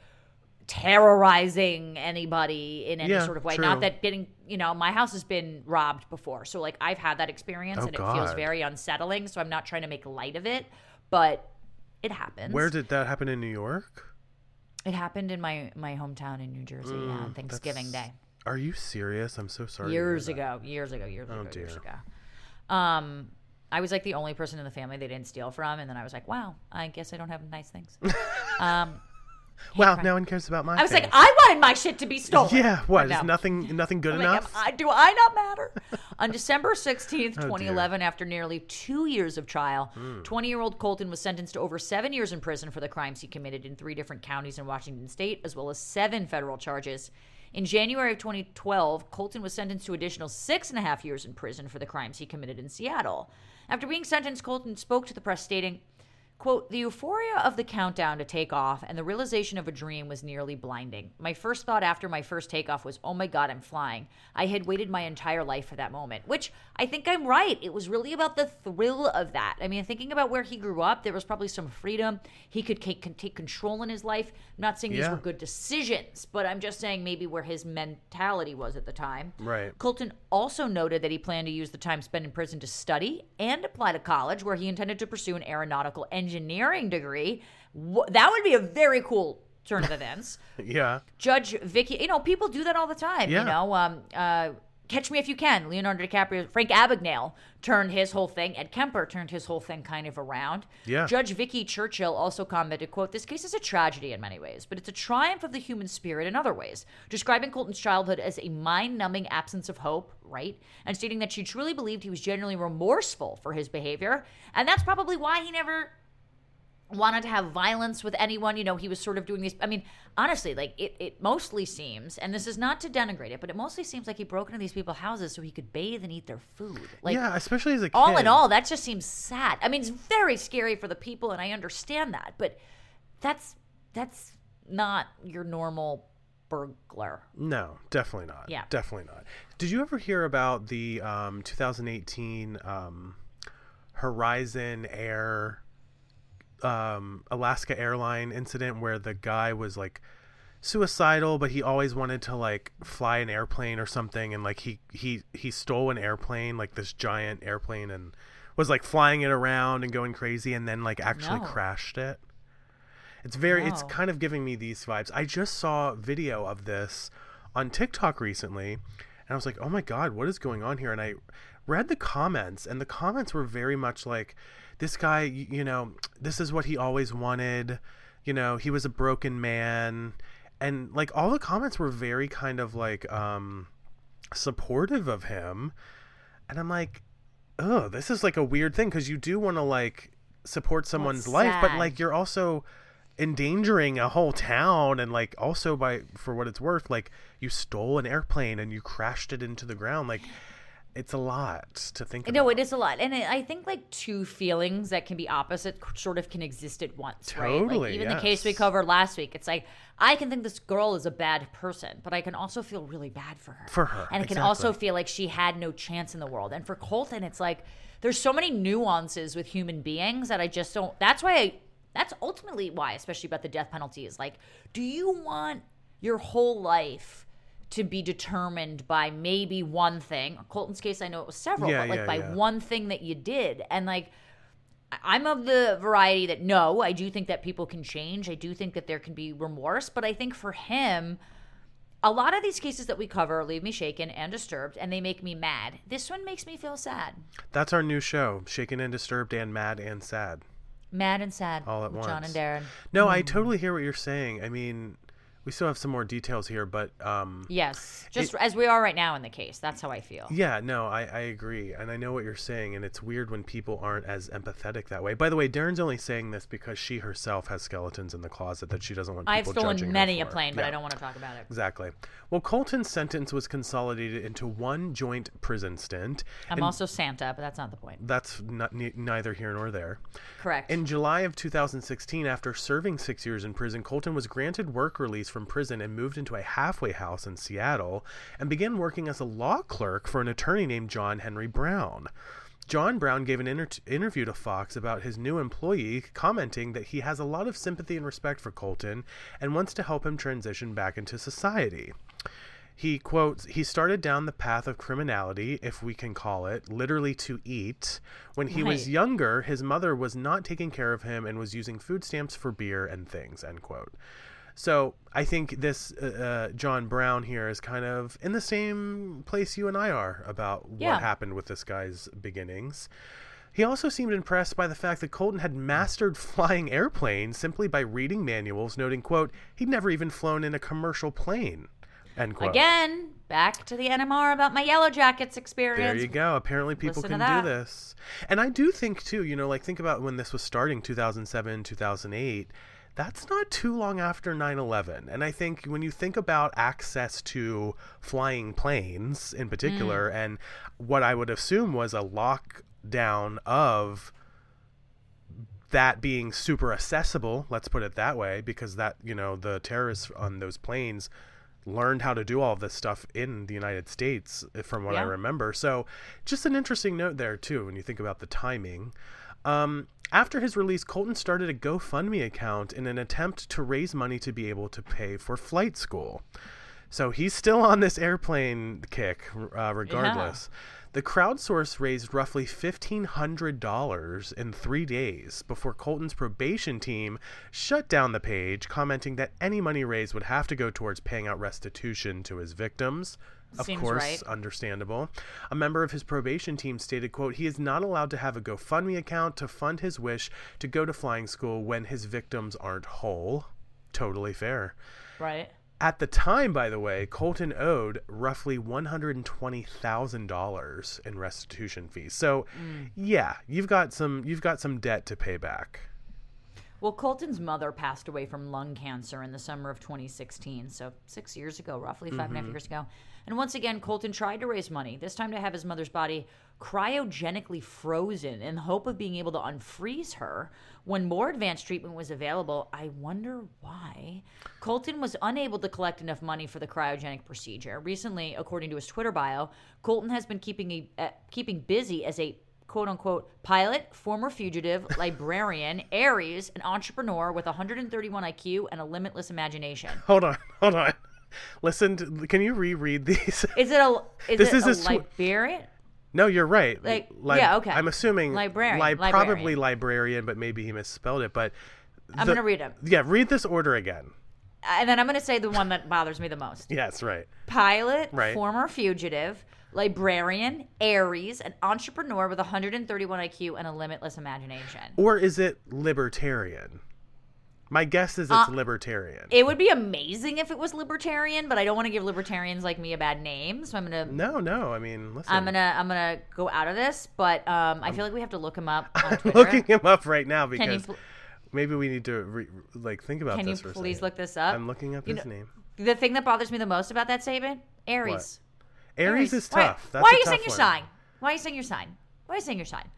terrorizing anybody in any Yeah, sort of way. true. Not that getting, you know, my house has been robbed before. So like I've had that experience Oh, and it feels very unsettling. So I'm not trying to make light of it, but it happens. where did that happen in New York? it happened in my my hometown in New Jersey Mm, on Thanksgiving Day. Are you serious? I'm so sorry. Years ago, years ago, years Oh, ago, years ago. Um I was like the only person in the family they didn't steal from and then I was like, wow, I guess I don't have nice things. [LAUGHS] um wow, crime. no one cares about my. I was like. I wanted my shit to be stolen. yeah, what But is nothing nothing good I'm enough? I- do I not matter? [LAUGHS] On December 16th, Oh, 2011, after nearly two years of trial, Hmm. 20 year old Colton was sentenced to over seven years in prison for the crimes he committed in three different counties in Washington state, as well as seven federal charges. In January of 2012, Colton was sentenced to additional six and a half years in prison for the crimes he committed in Seattle. After being sentenced, Colton spoke to the press stating, Quote, the euphoria of the countdown to take off and the realization of a dream was nearly blinding. My first thought after my first takeoff was, oh my God, I'm flying. I had waited my entire life for that moment, which I think I'm right. It was really about the thrill of that. I mean, thinking about where he grew up, there was probably some freedom. He could take, take control in his life. I'm not saying these were good decisions, but I'm just saying maybe where his mentality was at the time. Right. Colton also noted that he planned to use the time spent in prison to study and apply to college, where he intended to pursue an aeronautical engineering degree. Wh- That would be a very cool turn of [LAUGHS] events. yeah, Judge Vickie, you know, people do that all the time. Yeah. You know, um, uh, Catch Me If You Can, Leonardo DiCaprio, Frank Abagnale turned his whole thing. Ed Kemper turned his whole thing kind of around. Yeah. Judge Vickie Churchill also commented, quote, This case is a tragedy in many ways, but it's a triumph of the human spirit in other ways, describing Colton's childhood as a mind-numbing absence of hope, right? And stating that she truly believed he was genuinely remorseful for his behavior. And that's probably why he never wanted to have violence with anyone. You know, he was sort of doing these. I mean, honestly, like it, it mostly seems, and this is not to denigrate it, but it mostly seems like he broke into these people's houses so he could bathe and eat their food. Like, yeah, especially as a kid. all in all, that just seems sad. I mean, it's very scary for the people, and I understand that, but that's that's not your normal burglar. No, definitely not. Yeah. definitely not. Did you ever hear about the um, 2018 um, Horizon Air um, Alaska airline incident where the guy was like suicidal, but he always wanted to like fly an airplane or something, and like he he he stole an airplane, like this giant airplane, and was like flying it around and going crazy, and then like actually No. crashed it. It's very it's kind of giving me these vibes. I just saw video of this on TikTok recently and I was like, "Oh my god, what is going on here?" And I read the comments and the comments were very much like this guy, you know, this is what he always wanted. You know, he was a broken man and like all the comments were very kind of like um supportive of him. And I'm like, "Oh, this is like a weird thing because you do want to like support someone's life, but like you're also endangering a whole town and like also by for what it's worth like you stole an airplane and you crashed it into the ground like it's a lot to think about. No, it is a lot, and I think like two feelings that can be opposite sort of can exist at once, right? Like Totally, even the case we covered last week, it's like I can think this girl is a bad person, but I can also feel really bad for her. For her, and I can also feel like she had no chance in the world. And for Colton, it's like there's so many nuances with human beings that I just don't. That's why I. That's ultimately why, especially about the death penalty, is like, do you want your whole life? To be determined by maybe one thing. Colton's case, I know it was several, Yeah, but like yeah, by yeah. one thing that you did. And like, I'm of the variety that no, I do think that people can change. I do think that there can be remorse, but I think for him, a lot of these cases that we cover leave me shaken and disturbed, and they make me mad. This one makes me feel sad, That's our new show, Shaken and Disturbed and Mad and Sad. mad and sad. All at with John and Darren. No, Mm. I totally hear what you're saying. I mean, we still have some more details here, but um Yes, just as we are right now in the case. That's how I feel. Yeah, no, I, I agree. And I know what you're saying. And it's weird when people aren't as empathetic that way. By the way, Darren's only saying this because she herself has skeletons in the closet that she doesn't want people I've stolen many a plane, but Yeah. I don't want to talk about it. Exactly. Well, Colton's sentence was consolidated into one joint prison stint. I'm also Santa, but that's not the point. that's not, ne- neither here nor there. Correct. In July of 2016, after serving six years in prison, Colton was granted work release from prison and moved into a halfway house in Seattle and began working as a law clerk for an attorney named John Henry Brown. John Brown gave an inter- interview to Fox about his new employee, commenting that he has a lot of sympathy and respect for Colton and wants to help him transition back into society. He quotes, he started down the path of criminality, if we can call it, literally to eat. When he was younger, his mother was not taking care of him and was using food stamps for beer and things, end quote. So I think this uh, uh, John Brown here is kind of in the same place you and I are about Yeah. what happened with this guy's beginnings. He also seemed impressed by the fact that Colton had mastered [LAUGHS] flying airplanes simply by reading manuals, noting, quote, he'd never even flown in a commercial plane. End quote. Again, back to the NMR about my Yellowjackets experience. There you go. Apparently, people Listen can do this. And I do think, too, you know, like think about when this was starting 2007, 2008. That's not too long after 9 11. And I think when you think about access to flying planes in particular, Mm. and what I would assume was a lockdown of that being super accessible, let's put it that way, because that, you know, the terrorists on those planes learned how to do all this stuff in the United States, from what I remember. So, just an interesting note there, too, when you think about the timing. Um, after his release, Colton started a GoFundMe account in an attempt to raise money to be able to pay for flight school. So he's still on this airplane kick, uh, regardless. The crowdsource raised roughly $1,500 in three days before Colton's probation team shut down the page, commenting that any money raised would have to go towards paying out restitution to his victims. Of Seems course, right. understandable. A member of his probation team stated, quote, he is not allowed to have a GoFundMe account to fund his wish to go to flying school when his victims aren't whole. Totally fair. Right. At the time, by the way, Colton owed roughly $120,000 in restitution fees. So, mm. yeah, you've got some you've got some debt to pay back. Well, Colton's mother passed away from lung cancer in the summer of 2016, so six years ago, roughly 5 and a half years ago. And once again, Colton tried to raise money, this time to have his mother's body cryogenically frozen in the hope of being able to unfreeze her. When more advanced treatment was available, I wonder why. Colton was unable to collect enough money for the cryogenic procedure. Recently, according to his Twitter bio, Colton has been keeping a, uh, keeping busy as a quote unquote pilot, former fugitive, librarian, [LAUGHS] Aries, an entrepreneur with 131 IQ and a limitless imagination. [LAUGHS] Hold on, hold on. Listen, to, can you reread these? Is it a is This it is a, a sw- librarian? no, you're right. Like, Lib- yeah, okay. I'm assuming Librarian, li- librarian. probably librarian, but maybe he misspelled it. But I'm gonna read them, Yeah, read this order again. and then I'm gonna say the one that bothers me the most. [LAUGHS] Yes, right. Pilot, Right. former fugitive, librarian, Aries, an entrepreneur with 131 IQ and a limitless imagination. Or is it libertarian? My guess is it's Uh, libertarian. It would be amazing if it was libertarian, but I don't want to give libertarians like me a bad name, so I'm gonna no, no. I mean, listen. I'm gonna I'm gonna go out of this, but um, I feel like we have to look him up on I'm [LAUGHS] Twitter. looking him up right now because pl- maybe we need to re- like think about can you this for a please look this up? I'm looking up You his know- name. The thing that bothers me the most about that statement, Aries. Aries, is Why- tough. That's why are you saying your sign? Why are you saying your sign? Why are you saying your sign?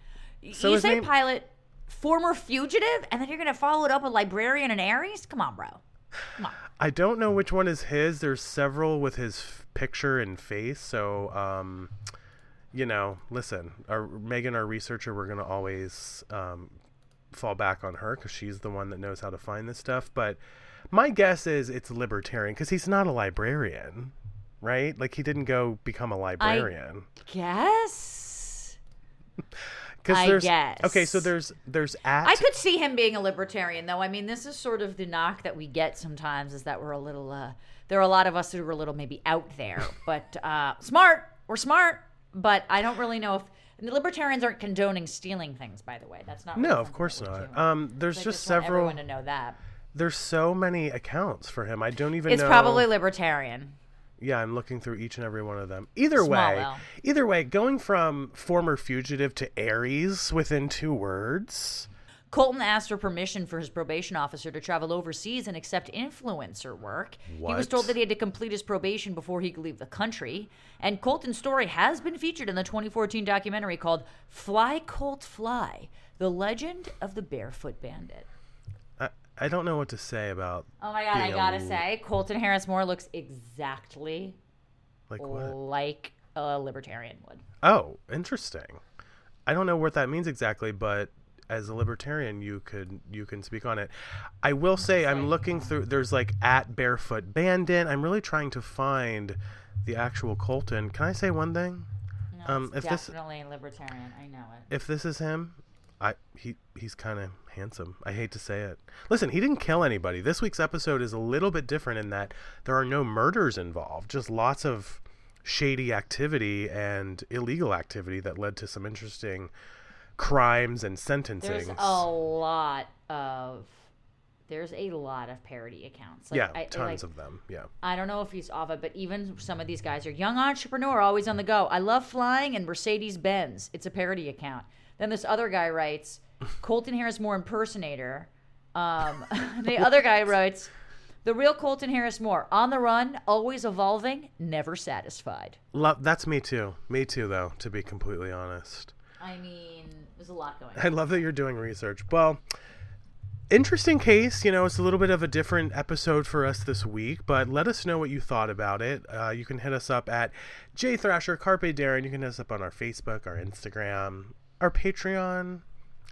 So you say name- pilot, former fugitive, and then you're gonna follow it up with librarian and Aries? Come on, bro. Come on. I don't know which one is his. There's several with his f- picture and face. So, um, you know, listen, our Megan, our researcher, we're gonna always um, fall back on her because she's the one that knows how to find this stuff. But my guess is it's libertarian because he's not a librarian, right? Like he didn't go become a librarian. Guess. [LAUGHS] Because I there's guess. okay, so there's there's at I could see him being a libertarian, though. I mean, this is sort of the knock that we get sometimes is that we're a little. Uh, there are a lot of us who are a little maybe out there, [LAUGHS] but uh, smart. We're smart, but I don't really know if libertarians aren't condoning stealing things. By the way, that's not. no, of course not. Um, there's I just, several. everyone to know that There's so many accounts for him. I don't even it's know. probably libertarian. Yeah, I'm looking through each and every one of them. Either Small way, L. either way, going from former fugitive to Aries within two words. Colton asked for permission for his probation officer to travel overseas and accept influencer work. He was told that he had to complete his probation before he could leave the country. And Colton's story has been featured in the 2014 documentary called Fly Colt Fly The Legend of the Barefoot Bandit. I, don't know what to say about Oh my God, I gotta l- say, Colton Harris Moore looks exactly like what. like a libertarian would. Oh, interesting. I don't know what that means exactly, but as a libertarian, you could you can speak on it. I will say I'm looking through. There's like at barefoot bandit. I'm really trying to find the actual Colton. Can I say one thing? No, Um, if definitely a libertarian. I know it. if this is him, I he he's kind of handsome. I hate to say it. Listen, he didn't kill anybody. This week's episode is a little bit different in that there are no murders involved, just lots of shady activity and illegal activity that led to some interesting crimes and sentencing. There's a lot of there's a lot of parody accounts. Like, yeah, I, tons like, of them. Yeah. I don't know if he's off it, but even some of these guys are young entrepreneur, always on the go. I love flying and Mercedes Benz. It's a parody account. Then this other guy writes, Colton Harris Moore impersonator. Um, [LAUGHS] the other guy writes, the real Colton Harris Moore, on the run, always evolving, never satisfied. Lo- that's me too. Me too, though, to be completely honest. I mean, there's a lot going on. I love that you're doing research. Well, interesting case. You know, it's a little bit of a different episode for us this week, but let us know what you thought about it. Uh, you can hit us up at J Thrasher Carpe Darren. You can hit us up on our Facebook, our Instagram, our Patreon,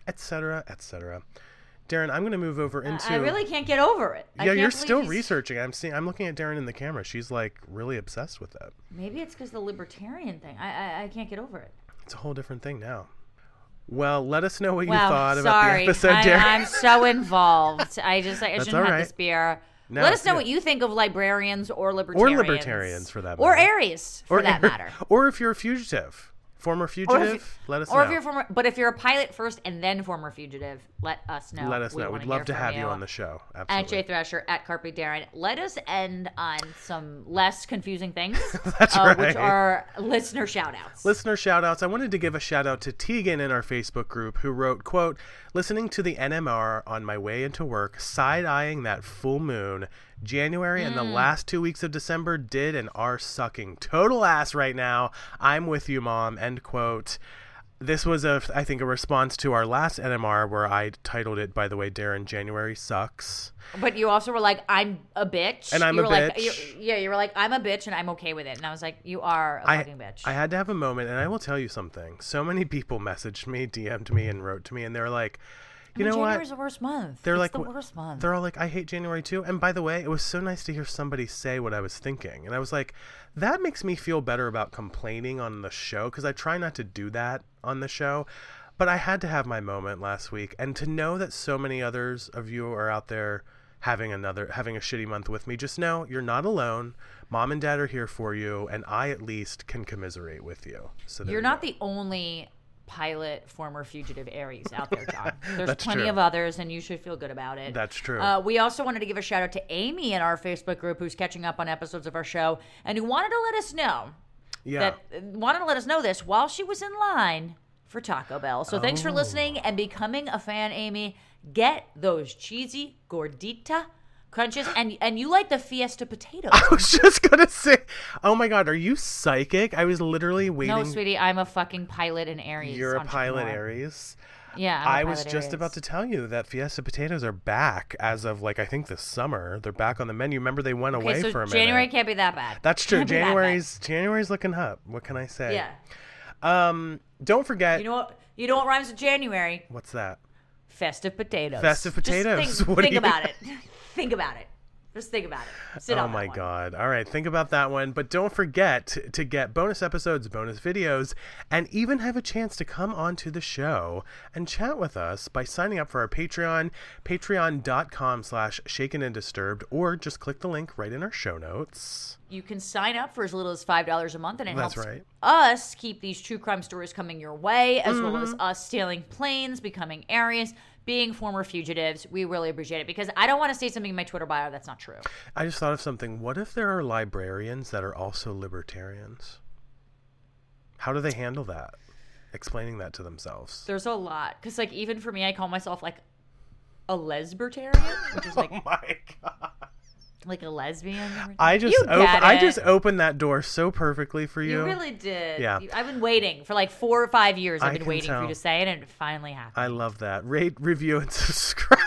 etc., etc. Darren, I'm going to move over into. I really can't get over it. I yeah, you're still he's- researching. I'm seeing. I'm looking at Darren in the camera. She's like really obsessed with it. Maybe it's because the libertarian thing. I, I I can't get over it. It's a whole different thing now. Well, let us know what you thought about the episode, I, Darren. I'm so involved. I just I [LAUGHS] That's shouldn't have right. this beer. No, Let us know yeah. what you think of librarians or libertarians. Or libertarians, for that matter. Or. Aries, for that matter. Or if you're a fugitive, former fugitive, if, let us or know. Or if you're former, but if you're a pilot first and then former fugitive, let us know. let us We know. We'd love to have you on the show. At Absolutely. Jay Thrasher at Carpe Darren. Let us end on some less confusing things, [LAUGHS] That's uh, which are listener shout outs. Listener shout outs. I wanted to give a shout out to Tegan in our Facebook group who wrote, quote, listening to the NMR on my way into work, side eyeing that full moon. January and the Mm. last two weeks of December did and are sucking total ass right now. I'm with you, mom. End quote. This was a, I think, a response to our last NMR where I titled it, by the way, Darren, January sucks. But you also were like, I'm a bitch. And I'm you a were Like, bitch. you- yeah, you were like, I'm a bitch and I'm okay with it. And I was like, you are a I, fucking bitch. I had to have a moment, and I will tell you something. So many people messaged me, DM'd me, and wrote to me, and they're like, you I mean, know what? January's the worst month. They're it's like the worst month. They're all like, I hate January too. And by the way, it was so nice to hear somebody say what I was thinking. And I was like, that makes me feel better about complaining on the show because I try not to do that on the show. But I had to have my moment last week. And to know that so many others of you are out there having another having a shitty month with me just know you're not alone mom and dad are here for you and i at least can commiserate with you so You're you not go. the only pilot former fugitive Aries out there, John. [LAUGHS] There's plenty true. of others, and you should feel good about it. That's true. Uh, we also wanted to give a shout out to Amy in our Facebook group who's catching up on episodes of our show and who wanted to let us know yeah that wanted to let us know this while she was in line for Taco Bell. So thanks for Oh. listening and becoming a fan, Amy. Get those cheesy gordita crunches, and and you like the Fiesta potatoes. [LAUGHS] I was just gonna say, oh my god, are you psychic? I was literally waiting. no, sweetie, I'm a fucking pilot in Aries. You're a pilot. Aries. Yeah, I'm I was just Aries. about to tell you that Fiesta potatoes are back as of like I think this summer. They're back on the menu. Remember they went Okay, away so for a January minute. January can't be that bad. That's true. Be that. January's January's looking up. What can I say? Yeah. Um. Don't forget. You know what? You know what rhymes with January? what's that? Festive potatoes. Festive Just potatoes. [LAUGHS] think, do think you- about [LAUGHS] it. Think about it. Just think about it. Sit oh my god. All right, think about that one. But don't forget to, get bonus episodes, bonus videos, and even have a chance to come onto the show and chat with us by signing up for our Patreon, patreon.com slash shaken and disturbed, or just click the link right in our show notes. You can sign up for as little as five dollars a month, and it That's helps right. us keep these true crime stories coming your way, as well Mm-hmm. as us stealing planes, becoming Aries, being former fugitives. We really appreciate it because I don't want to say something in my Twitter bio that's not true. I just thought of something. What if there are librarians that are also libertarians? How do they handle that? Explaining that to themselves. There's a lot because, like, even for me, I call myself like a lesbertarian, which is [LAUGHS] oh like oh my god. Like a lesbian. I just op- I just opened that door so perfectly for you. You really did. Yeah. You- I've been waiting for like four or five years. I've I been waiting for you to say it, and it finally happened. I love that. Rate, review, and [LAUGHS] subscribe.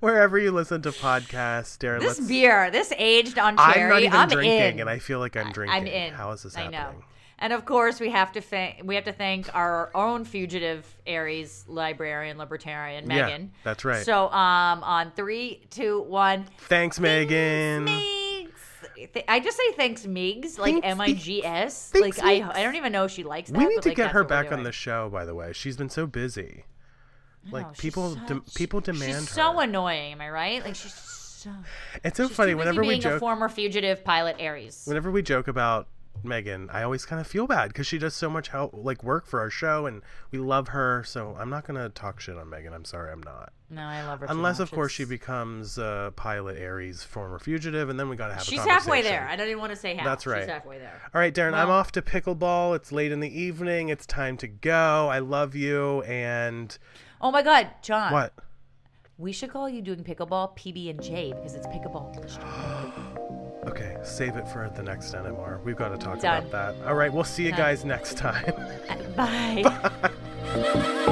Wherever you listen to podcasts, Darren. this let's, beer, this aged on I'm cherry, not even I'm drinking, in. and I feel like I'm drinking. I'm in. How is this I happening? know. And of course, we have to thank we have to thank our own fugitive Aries librarian libertarian Yeah, Megan. that's right. So, um, on three, two, one. Thanks, Megan. Migs. Th- I just say thanks, Migs, like M I G S. Like I, I don't even know if she likes that. We need but, to like, get her back on the show. By the way, she's been so busy. Like know, people, so- de- people demand. She's so her. annoying. Am I right? Like she's so. It's so funny whenever we being a joke. former fugitive pilot Aries. Whenever we joke about Megan, I always kind of feel bad because she does so much help, like work for our show, and we love her. So I'm not gonna talk shit on Megan. I'm sorry, I'm not. No, I love her. Unless, of course, she becomes uh, Pilot Aries, former fugitive, and then we gotta have She's a conversation. halfway there. I don't even want to say half. That's right. She's halfway there. All right, Darren, I'm off to pickleball. It's late in the evening. It's time to go. I love you. And Oh my God, John. what? We should call you doing pickleball PB and J because it's pickleball. [GASPS] Okay, save it for the next NMR. We've got to talk Done. about that. All right, we'll see you Done. guys next time. [LAUGHS] Bye. [LAUGHS] Bye.